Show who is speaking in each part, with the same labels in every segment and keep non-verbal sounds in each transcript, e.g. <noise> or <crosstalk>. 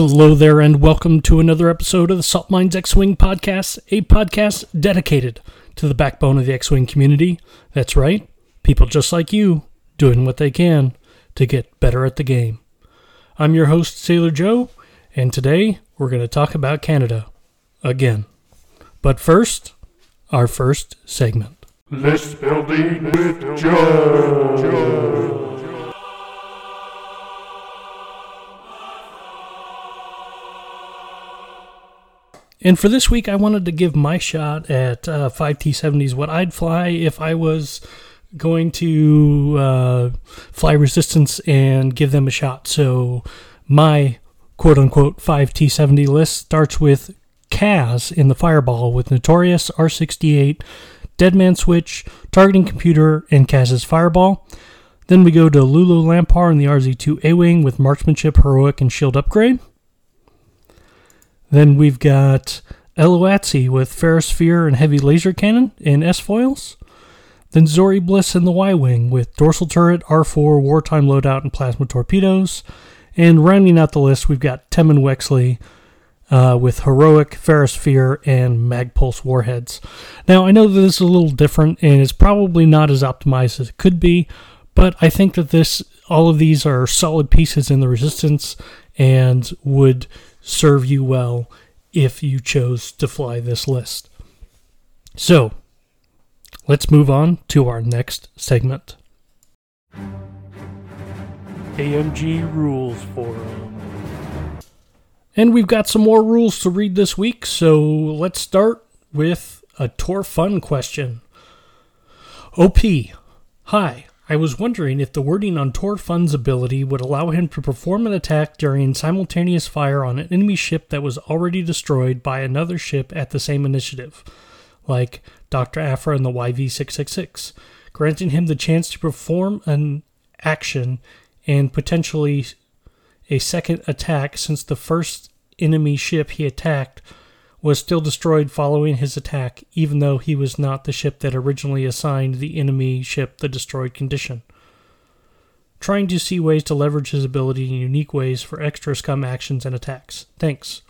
Speaker 1: Hello there, and welcome to another episode of the Salt Mines X Wing podcast, a podcast dedicated to the backbone of the X Wing community. That's right, people just like you doing what they can to get better at the game. I'm your host, Sailor Joe, and today we're going to talk about Canada again. But first, our first segment.
Speaker 2: With Joe.
Speaker 1: And for this week, I wanted to give my shot at uh, 5T70s, what I'd fly if I was going to uh, fly resistance and give them a shot. So my quote unquote 5T70 list starts with Kaz in the Fireball with Notorious, R68, Deadman Switch, Targeting Computer, and Kaz's Fireball. Then we go to L'ulo L'ampar in the RZ2 A Wing with Marksmanship, Heroic, and Shield Upgrade. Then we've got Ello Asty with Ferrosphere and Heavy Laser Cannon in S foils. Then Zorii Bliss in the Y Wing with Dorsal Turret, R4, Wartime Loadout, and Plasma Torpedoes. And rounding out the list, we've got Temmin Wexley uh, with Heroic, Ferrosphere, and Magpulse Warheads. Now, I know that this is a little different and it's probably not as optimized as it could be, but I think that this all of these are solid pieces in the resistance and would serve you well if you chose to fly this list. So, let's move on to our next segment. AMG Rules Forum. And we've got some more rules to read this week, so let's start with a Tor Fun question. OP, hi. I was wondering if the wording on Tor Fun's ability would allow him to perform an attack during simultaneous fire on an enemy ship that was already destroyed by another ship at the same initiative, like Dr. Aphra and the YV 666, granting him the chance to perform an action and potentially a second attack since the first enemy ship he attacked was still destroyed following his attack, even though he was not the ship that originally assigned the enemy ship the destroyed condition. Trying to see ways to leverage his ability in unique ways for extra scum actions and attacks. Thanks.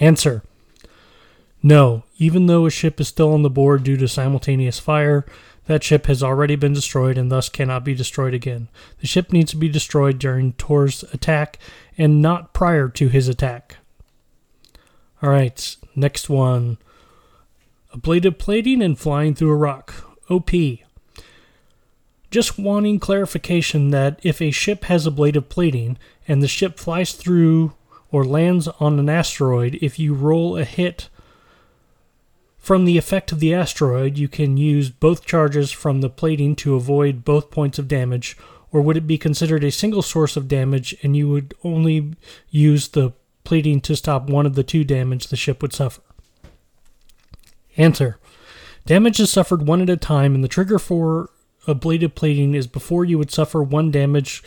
Speaker 1: Answer No, even though a ship is still on the board due to simultaneous fire, that ship has already been destroyed and thus cannot be destroyed again. The ship needs to be destroyed during Tor's attack and not prior to his attack. All right, next one. Ablative plating and flying through a rock. OP. Just wanting clarification that if a ship has ablative plating and the ship flies through or lands on an asteroid, if you roll a hit from the effect of the asteroid, you can use both charges from the plating to avoid both points of damage, or would it be considered a single source of damage and you would only use the plating to stop one of the two damage the ship would suffer. Answer Damage is suffered one at a time, and the trigger for ablative plating is before you would suffer one damage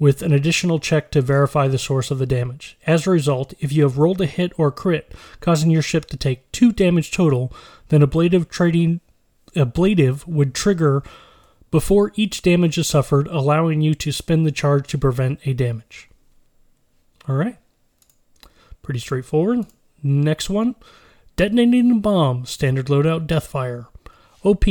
Speaker 1: with an additional check to verify the source of the damage. As a result, if you have rolled a hit or crit, causing your ship to take two damage total, then ablative trading ablative would trigger before each damage is suffered, allowing you to spend the charge to prevent a damage. All right. Pretty straightforward. Next one detonating a bomb, standard loadout Deathfire. OP.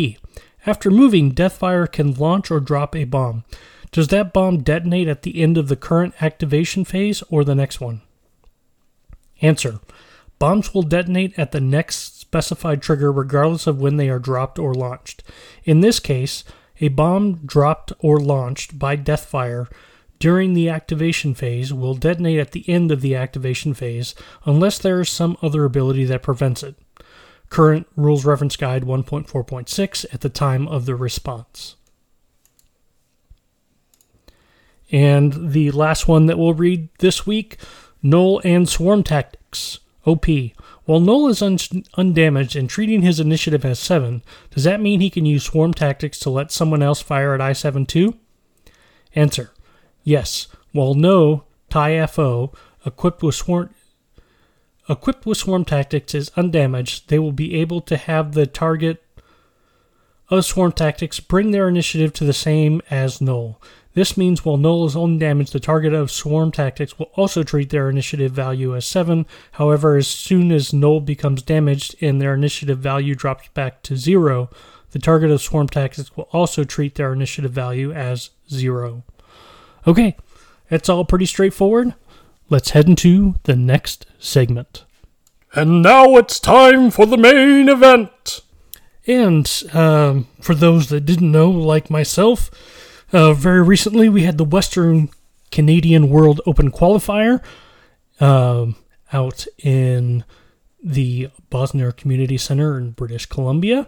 Speaker 1: After moving, Deathfire can launch or drop a bomb. Does that bomb detonate at the end of the current activation phase or the next one? Answer. Bombs will detonate at the next specified trigger regardless of when they are dropped or launched. In this case, a bomb dropped or launched by Deathfire during the activation phase will detonate at the end of the activation phase unless there is some other ability that prevents it. Current Rules Reference Guide 1.4.6 at the time of the response. And the last one that we'll read this week Null and Swarm Tactics. OP. While Null is un- undamaged and treating his initiative as 7, does that mean he can use Swarm Tactics to let someone else fire at I 7 too? Answer. Yes, while no TIE-FO equipped with swarm equipped with swarm tactics is undamaged, they will be able to have the target of swarm tactics bring their initiative to the same as null. This means while Null is only damaged, the target of Swarm Tactics will also treat their initiative value as 7. However, as soon as Null becomes damaged and their initiative value drops back to 0, the target of Swarm Tactics will also treat their initiative value as 0. Okay, that's all pretty straightforward. Let's head into the next segment.
Speaker 2: And now it's time for the main event.
Speaker 1: And um, for those that didn't know, like myself, uh, very recently we had the Western Canadian World Open Qualifier um, out in the Bosnier Community Center in British Columbia.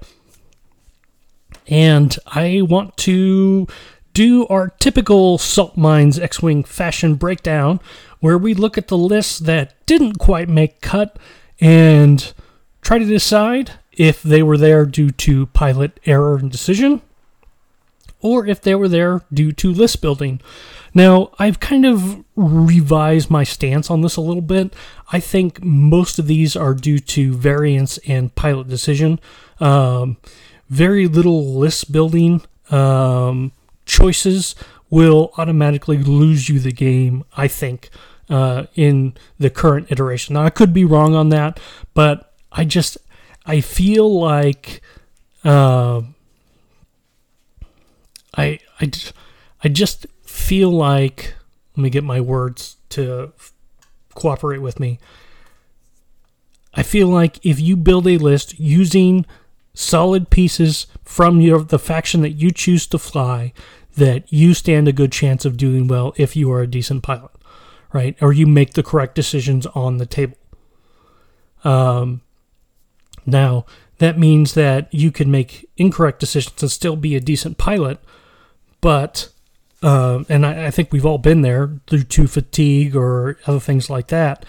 Speaker 1: And I want to do our typical Salt Mines X Wing fashion breakdown where we look at the lists that didn't quite make cut and try to decide if they were there due to pilot error and decision or if they were there due to list building. Now, I've kind of revised my stance on this a little bit. I think most of these are due to variance and pilot decision. Um, very little list building um, choices will automatically lose you the game, I think, uh, in the current iteration. Now, I could be wrong on that, but I just I feel like uh, I I I just feel like let me get my words to cooperate with me. I feel like if you build a list using solid pieces from your the faction that you choose to fly, that you stand a good chance of doing well if you are a decent pilot, right? Or you make the correct decisions on the table. Um, now, that means that you can make incorrect decisions and still be a decent pilot, but, uh, and I, I, think we've all been there due to fatigue or other things like that.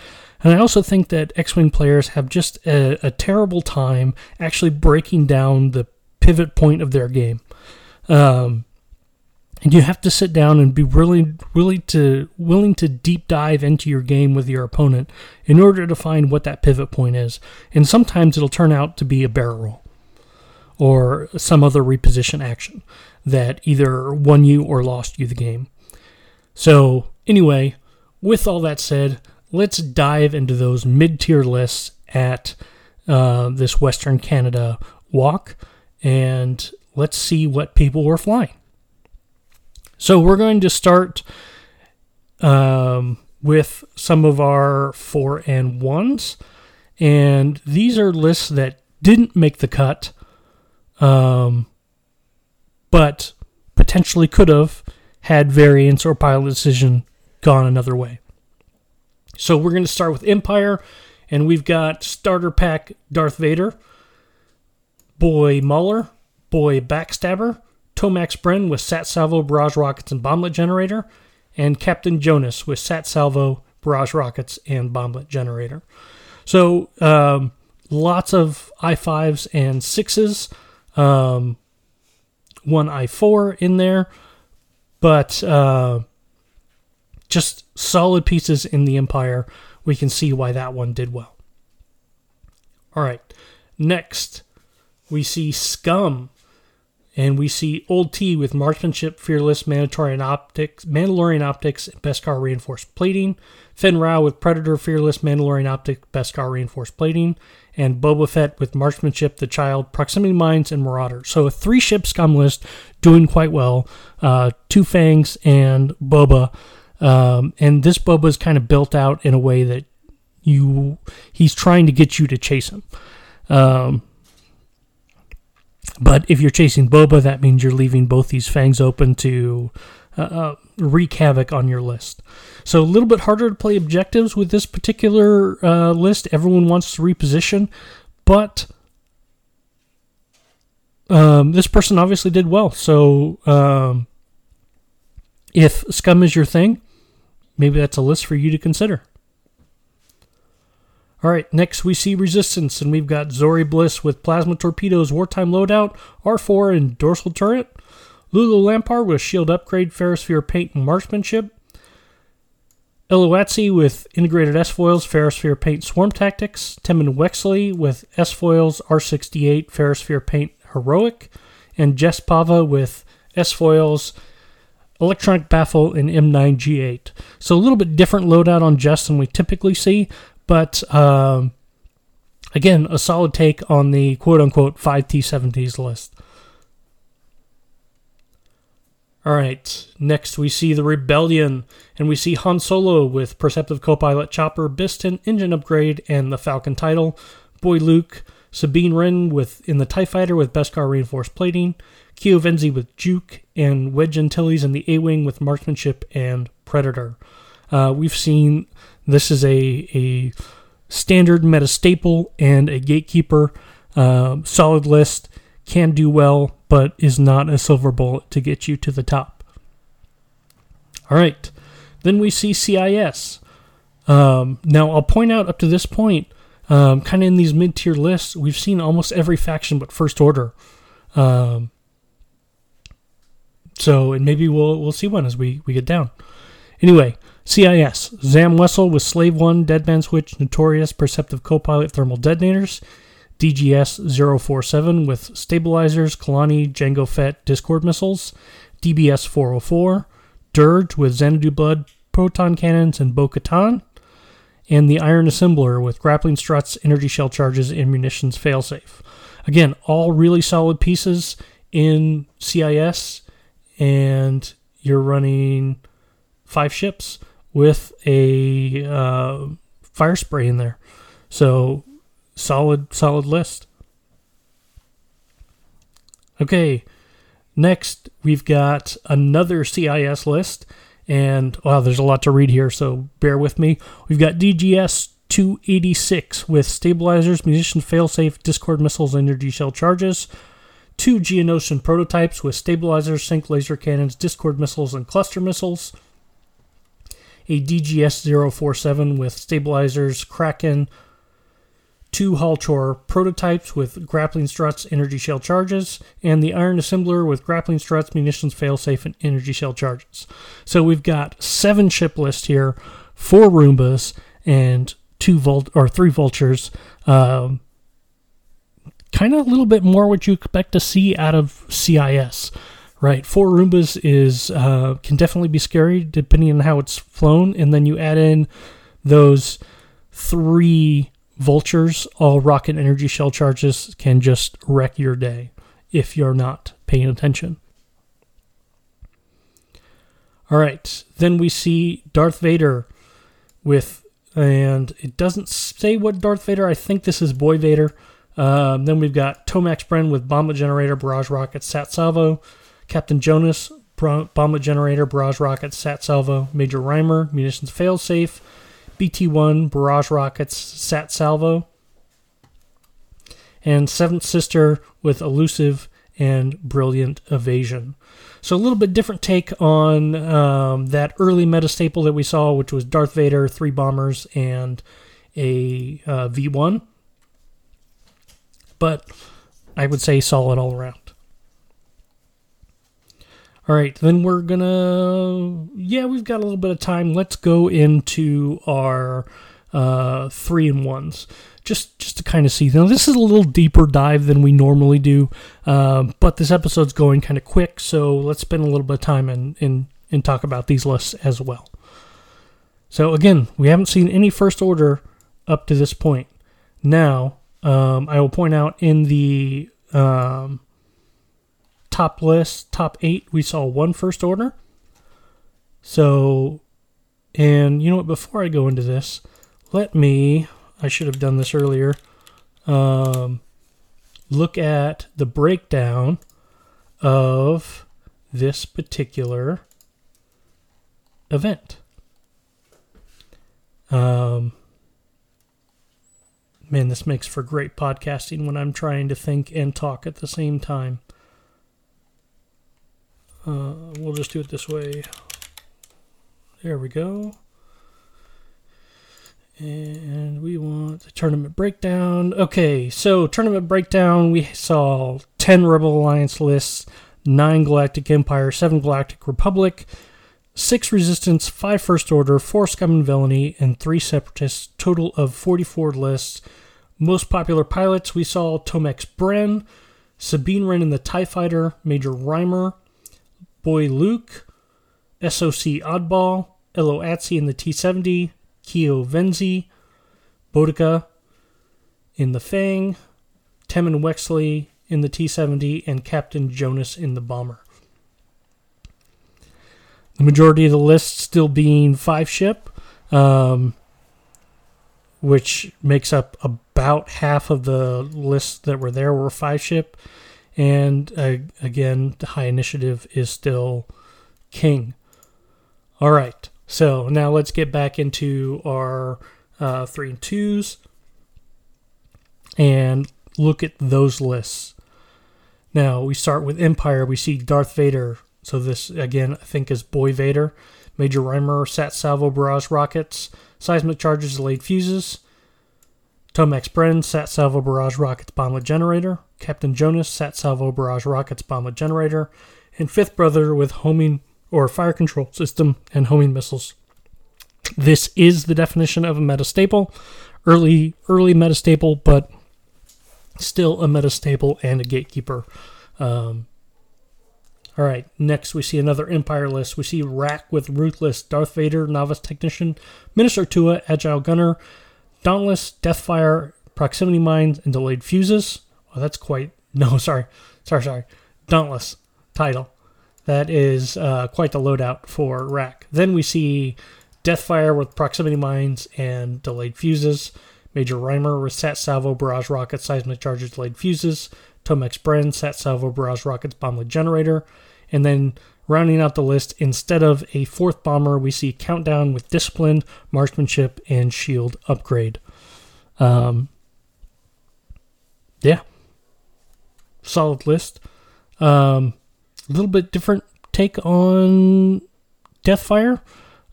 Speaker 1: And I also think that X Wing players have just a, a, terrible time actually breaking down the pivot point of their game. Um, and you have to sit down and be really really to willing to deep dive into your game with your opponent in order to find what that pivot point is and sometimes it'll turn out to be a barrel roll or some other reposition action that either won you or lost you the game so anyway with all that said let's dive into those mid-tier lists at uh, this western canada WOQ and let's see what people were flying so we're going to start um, with some of our four and ones. And these are lists that didn't make the cut, um, but potentially could have had variance or pilot decision gone another way. So we're going to start with Empire, and we've got starter pack Darth Vader, Boy Mauler, Boy Backstabber, Tomax Bren with Sat Salvo, Barrage Rockets, and Bomblet Generator, and Captain Jonas with Sat Salvo, Barrage Rockets, and Bomblet Generator. So um, lots of i5s and 6s, um, one i4 in there, but uh, just solid pieces in the Empire. We can see why that one did well. All right, next we see Scum and we see Old T with marksmanship, fearless, Mandalorian optics, Mandalorian optics, Beskar reinforced plating. Fenn Rau with Predator, fearless, Mandalorian optics, Beskar reinforced plating, and Boba Fett with marksmanship, the Child, proximity mines, and Marauder. So a three ship scum list doing quite well. Uh, two Fangs and Boba, um, and this Boba is kind of built out in a way that you he's trying to get you to chase him. Um, but if you're chasing Boba, that means you're leaving both these fangs open to uh, uh, wreak havoc on your list. So a little bit harder to play objectives with this particular uh, list. Everyone wants to reposition, but um, this person obviously did well. So um, if scum is your thing, maybe that's a list for you to consider. All right, next we see Resistance, and we've got Zorii Bliss with Plasma Torpedoes, Wartime Loadout, R4, and Dorsal Turret. L'ulo L'ampar with Shield Upgrade, Ferrosphere Paint, and Marksmanship. Ello Asty with Integrated S-Foils, Ferrosphere Paint, Swarm Tactics. Temmin Wexley with S-Foils, R68, Ferrosphere Paint, Heroic. And Jess Pava with S-Foils, electronic baffle, and M9G8. So a little bit different loadout on Jess than we typically see, but um, again, a solid take on the quote unquote 5T70s list. All right, next we see the Rebellion, and we see Han Solo with Perceptive Copilot Chopper, Bistan, Engine Upgrade, and the Falcon title. Boy Luke, Sabine Wren with in the TIE Fighter with Beskar Reinforced Plating, Keo Venzee with Juke, and Wedge Antilles in the A Wing with Marksmanship and Predator. Uh, we've seen this is a, a standard meta staple and a gatekeeper. Uh, solid list, can do well, but is not a silver bullet to get you to the top. All right, then we see CIS. Um, now, I'll point out up to this point, um, kind of in these mid tier lists, we've seen almost every faction but First Order. Um, so, and maybe we'll we'll see one as we, we get down. Anyway, CIS Zam Wesell with Slave One, Deadman Switch, Notorious, Perceptive Copilot, Thermal Detonators. DGS 047 with stabilizers, Kalani, Jango Fett, Discord missiles, DBS 404, Dirge with Xanadu Blood, proton cannons, and Bo Katan, and the Iron Assembler with grappling struts, energy shell charges, and munitions failsafe. Again, all really solid pieces in CIS, and you're running five ships with a uh, fire spray in there. So solid, solid list. Okay, next we've got another CIS list, and wow, there's a lot to read here, so bear with me. We've got DGS 286 with stabilizers, munitions failsafe, Discord missiles, energy shell charges. Two Geonosian prototypes with stabilizers, sync laser cannons, Discord missiles, and cluster missiles. A DGS 047 with stabilizers, Kraken, two Haor Chall prototypes with grappling struts, energy shell charges, and the Iron Assembler with grappling struts, munitions failsafe, and energy shell charges. So we've got seven ship list here, four Roombas, and two Vult or three Vultures. Um, kind of a little bit more what you expect to see out of CIS. Right, four Roombas is uh, can definitely be scary depending on how it's flown, and then you add in those three vultures, all rocket energy shell charges can just wreck your day if you're not paying attention. All right, then we see Darth Vader with, and it doesn't say what Darth Vader. I think this is Boy Vader. Um, then we've got Tomax Bren with Bomblet Generator, Barrage Rocket, Sat Salvo. Captain Jonas, Bomblet Generator, Barrage Rocket, Sat Salvo. Major Rhymer, Munitions Failsafe. BT 1, Barrage Rockets, Sat Salvo, and Seventh Sister with Elusive and Brilliant Evasion. So a little bit different take on um, that early meta staple that we saw, which was Darth Vader, three bombers, and a uh, V1. But I would say solid all around. All right, then we're gonna. Yeah, we've got a little bit of time. Let's go into our uh, three and ones, just just to kind of see. Now, this is a little deeper dive than we normally do, uh, but this episode's going kind of quick, so let's spend a little bit of time and and and talk about these lists as well. So again, we haven't seen any first order up to this point. Now, um, I will point out in the um, top list, top eight, we saw one first order. So, and you know what? Before I go into this, let me, I should have done this earlier, um, look at the breakdown of this particular event. Um, man, this makes for great podcasting when I'm trying to think and talk at the same time. Uh, we'll just do it this way. There we go. And we want the tournament breakdown. Okay, so tournament breakdown, we saw 10 Rebel Alliance lists, 9 Galactic Empire, 7 Galactic Republic, 6 Resistance, 5 First Order, 4 Scum and Villainy, and 3 Separatists, total of 44 lists. Most popular pilots, we saw Tomax Bren, Sabine Wren in the TIE Fighter, Major Rhymer, Boy Luke, SOC Oddball, Ello Asty in the T70, Keo Venzee, Bodica in the Fang, Temmin Wexley in the T70, and Captain Jonas in the Bomber. The majority of the list still being five ship, um, which makes up about half of the lists that were there were five ship. And uh, again, the high initiative is still king. All right, so now let's get back into our uh, three and twos and look at those lists. Now we start with Empire. We see Darth Vader. So this again, I think, is Boy Vader. Major Rhymer Sat Salvo barrage rockets, seismic charges, delayed fuses. Tomax Bren, Sat Salvo barrage rockets, bomblet generator. Captain Jonas, Sat Salvo barrage rockets, bomblet generator. And Fifth Brother with homing or fire control system and homing missiles. This is the definition of a metastaple. Early early metastaple, but still a metastaple and a gatekeeper. Um, all right, next we see another Empire list. We see Rack with Ruthless, Darth Vader, Novice Technician, Minister Tua, Agile Gunner, Dauntless, Deathfire, Proximity Mines, and Delayed Fuses. Oh, that's quite. <laughs> No, sorry. Sorry, sorry. Dauntless title. That is uh, quite the loadout for Rack. Then we see Deathfire with Proximity Mines and Delayed Fuses. Major Rhymer with Sat Salvo, Barrage Rockets, Seismic Charges, Delayed Fuses. Tomax Bren, Sat Salvo, Barrage Rockets, Bomblet Generator. And then rounding out the list, instead of a fourth bomber, we see Countdown with Disciplined, Marksmanship, and Shield Upgrade. Um, yeah. Solid list. Um, a little bit different take on Deathfire.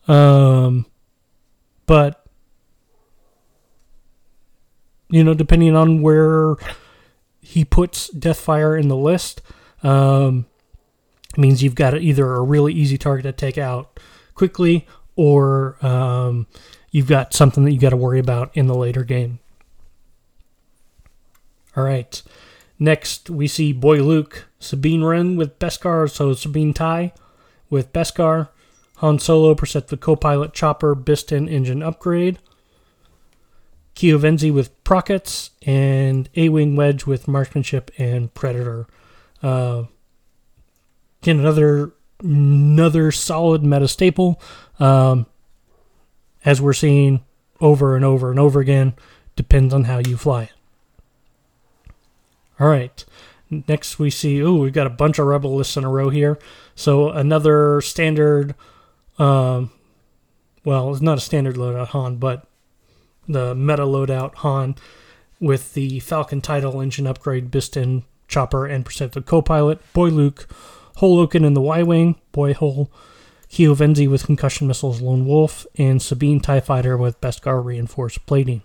Speaker 1: Um, but, you know, depending on where he puts Deathfire in the list, um, means you've got either a really easy target to take out quickly or um, you've got something that you got to worry about in the later game. All right. Next, we see Boy Luke, Sabine Wren with Beskar, so Sabine TIE with Beskar, Han Solo, Perceptive Co-Pilot, Chopper, Bistan Engine Upgrade, Keo Venzee with Prockets, and A-Wing Wedge with Marksmanship and Predator. Uh, again, another another solid meta staple. Um, as we're seeing over and over and over again, depends on how you fly it. All right. Next, we see, oh, we've got a bunch of rebel lists in a row here. So another standard, um, well, it's not a standard loadout Han, but the meta loadout Han with the Falcon title, engine upgrade, Bistan, Chopper, and Perceptive Co-Pilot, Boy Luke, Hole Oaken in the Y-Wing, Boy Hole, Venzee with concussion missiles, Lone Wolf, and Sabine TIE Fighter with Beskar reinforced plating.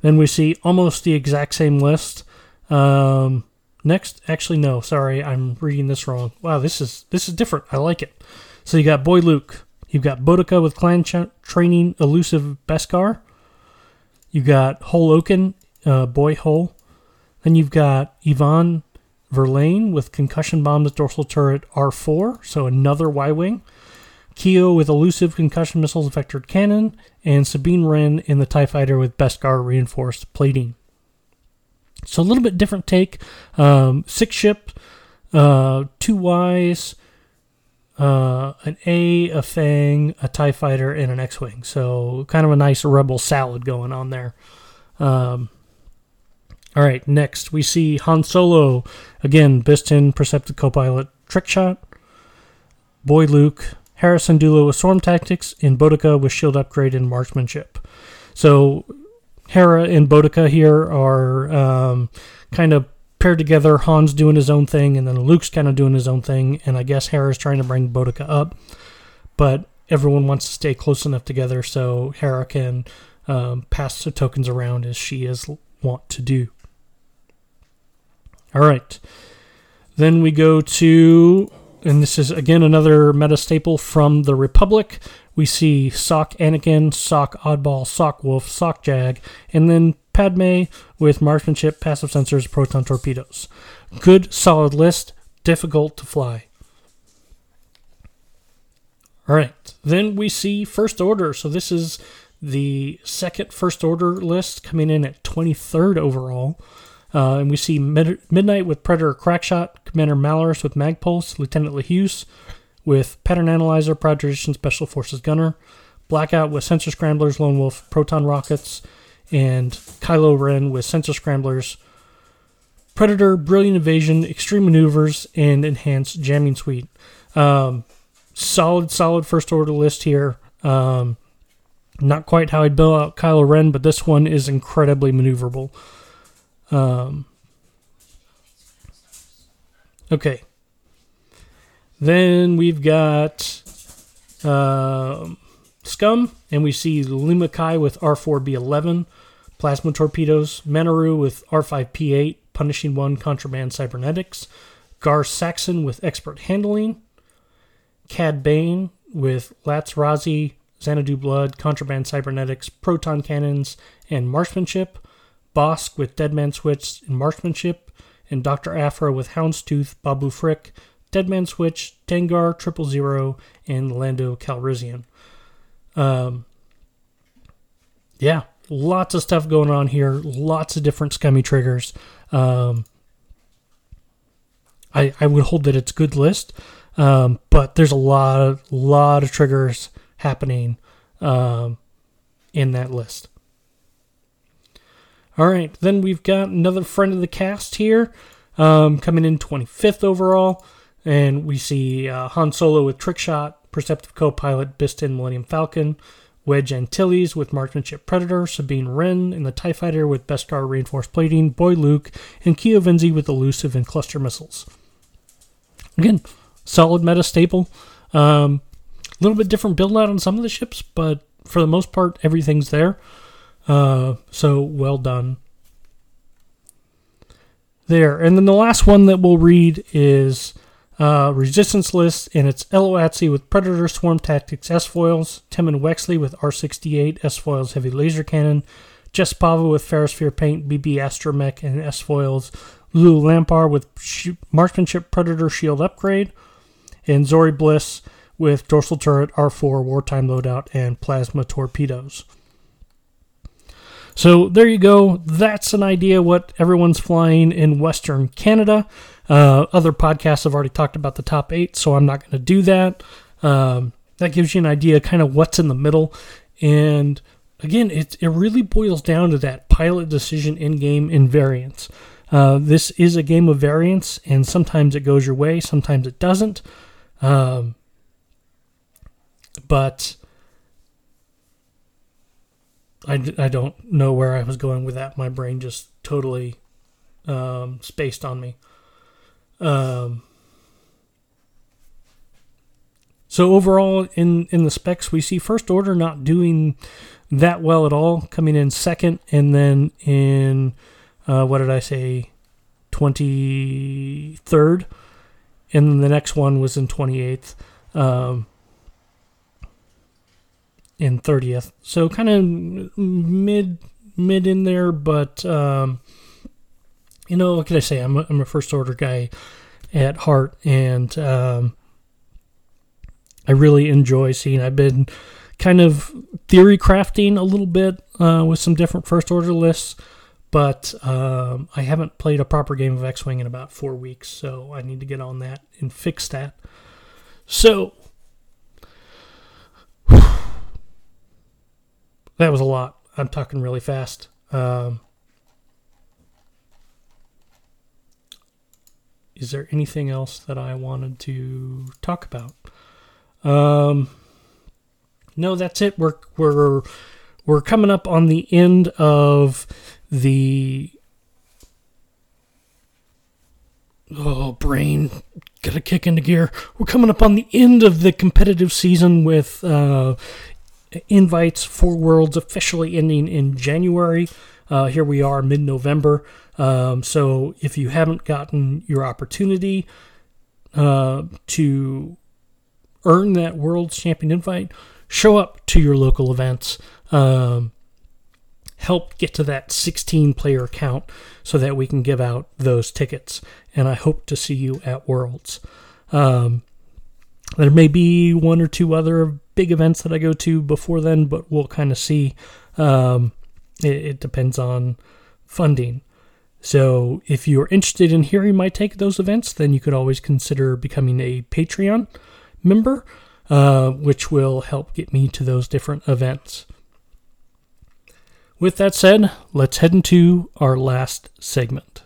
Speaker 1: Then we see almost the exact same list. Um, next, actually, no, sorry, I'm reading this wrong. Wow, this is this is different. I like it. So you got Boy Luke. You've got Bodica with clan ch- training elusive Beskar. You've got Hole Oaken, uh, Boy Hole. Then you've got Evaan Verlaine with concussion bombs dorsal turret R4, so another Y Wing. Keo with elusive concussion missiles vectored cannon, and Sabine Wren in the TIE fighter with Beskar reinforced plating. So a little bit different take. Um, six ship, uh, two Ys, uh, an A, a Fang, a TIE fighter, and an X Wing. So kind of a nice rebel salad going on there. Um, all right, next we see Han Solo. Again, Bistan, Perceptive Copilot, Trick Shot. Boy Luke, Harrison Syndulla with Swarm Tactics, and Bodica with Shield Upgrade and Marksmanship. So Hera and Bodica here are um, kind of paired together. Han's doing his own thing, and then Luke's kind of doing his own thing, and I guess Hera's trying to bring Bodica up. But everyone wants to stay close enough together so Hera can um, pass the tokens around as she is want to do. All right. Then we go to and this is again another meta staple from the Republic. We see Sock Anakin, Sock Oddball, Sock Wolf, Sock Jag, and then Padme with marksmanship, passive sensors, proton torpedoes. Good, solid list, difficult to fly. All right. Then we see First Order. So this is the second First Order list coming in at 23rd overall. Uh, and we see Mid- Midnight with Predator Crackshot, Commander Malarus with Magpulse, Lieutenant LeHuse with Pattern Analyzer, Proud Tradition Special Forces Gunner, Blackout with Sensor Scramblers, Lone Wolf, Proton Rockets, and Kylo Ren with Sensor Scramblers, Predator, Brilliant Evasion, Extreme Maneuvers, and Enhanced Jamming Suite. Um, solid, solid first order list here. Um, not quite how I'd build out Kylo Ren, but this one is incredibly maneuverable. Um, okay. Then we've got um, Scum, and we see Leema Kai with R4B11, Plasma Torpedoes, Manaroo with R5P8, Punishing One Contraband Cybernetics, Gar Saxon with Expert Handling, Cad Bane with Latts Razzi, Xanadu Blood, Contraband Cybernetics, Proton Cannons, and Marksmanship, Bossk with Deadman Switch and Marksmanship, and Dr. Aphra with Houndstooth, Babu Frick, Deadman Switch, Dengar, Triple Zero, and Lando Calrissian. Um, yeah, lots of stuff going on here. Lots of different scummy triggers. Um, I I would hold that it's good list, um, but there's a lot of lot of triggers happening um, in that list. All right, then we've got another friend of the cast here, um, coming in 25th overall, and we see uh, Han Solo with Trick Shot, Perceptive Co-Pilot, Bistan Millennium Falcon, Wedge Antilles with Marksmanship Predator, Sabine Wren in the TIE Fighter with Beskar Reinforced Plating, Boy Luke, and Keo Venzee with Elusive and Cluster Missiles. Again, solid meta staple. A um, little bit different build out on some of the ships, but for the most part, everything's there. Uh, so well done. There. And then the last one that we'll read is uh, Resistance List, and it's Ello Asty with Predator Swarm Tactics S foils, Temmin Wexley with R68 S foils Heavy Laser Cannon, Jess Pava with Ferrosphere Paint, BB Astromech, and S foils, L'ulo L'ampar with sh- Marksmanship Predator Shield Upgrade, and Zorii Bliss with Dorsal Turret R4 Wartime Loadout and Plasma Torpedoes. So there you go. That's an idea what everyone's flying in Western Canada. Uh, other podcasts have already talked about the top eight, so I'm not going to do that. Um, that gives you an idea kind of what's in the middle. And again, it, it really boils down to that pilot decision in game invariance. Uh, this is a game of variance, and sometimes it goes your way, sometimes it doesn't. Um, but I, I don't know where I was going with that. My brain just totally um, spaced on me. Um, so overall, in in the specs, we see First Order not doing that well at all, coming in second, and then in uh, what did I say, twenty third, and then the next one was in twenty eighth. Um, in 30th. So kind of mid mid in there, but um, you know what can I say? I'm a, I'm a first order guy at heart, and um, I really enjoy seeing. I've been kind of theory crafting a little bit uh, with some different first order lists, but um, I haven't played a proper game of X Wing in about four weeks, so I need to get on that and fix that. So that was a lot. I'm talking really fast. Um, is there anything else that I wanted to talk about? Um, no, that's it. We're we're we're coming up on the end of the oh brain gotta kick into gear. We're coming up on the end of the competitive season with uh, invites for Worlds officially ending in January. Uh, here we are, mid November. Um, so if you haven't gotten your opportunity uh, to earn that World Champion invite, show up to your local events. Um, help get to that 16 player count so that we can give out those tickets. And I hope to see you at Worlds. Um, There may be one or two other big events that I go to before then, but we'll kind of see. Um, it, it depends on funding. So if you're interested in hearing my take those events, then you could always consider becoming a Patreon member, uh, which will help get me to those different events. With that said, let's head into our last segment.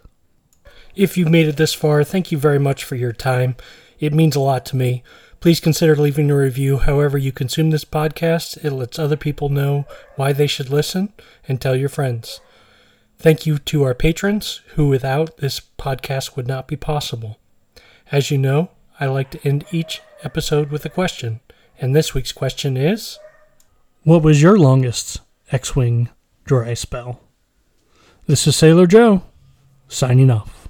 Speaker 1: If you've made it this far, thank you very much for your time. It means a lot to me. Please consider leaving a review however you consume this podcast. It lets other people know why they should listen and tell your friends. Thank you to our patrons, who without this podcast would not be possible. As you know, I like to end each episode with a question, and this week's question is What was your longest X Wing dry spell? This is Sailor Joe, signing off.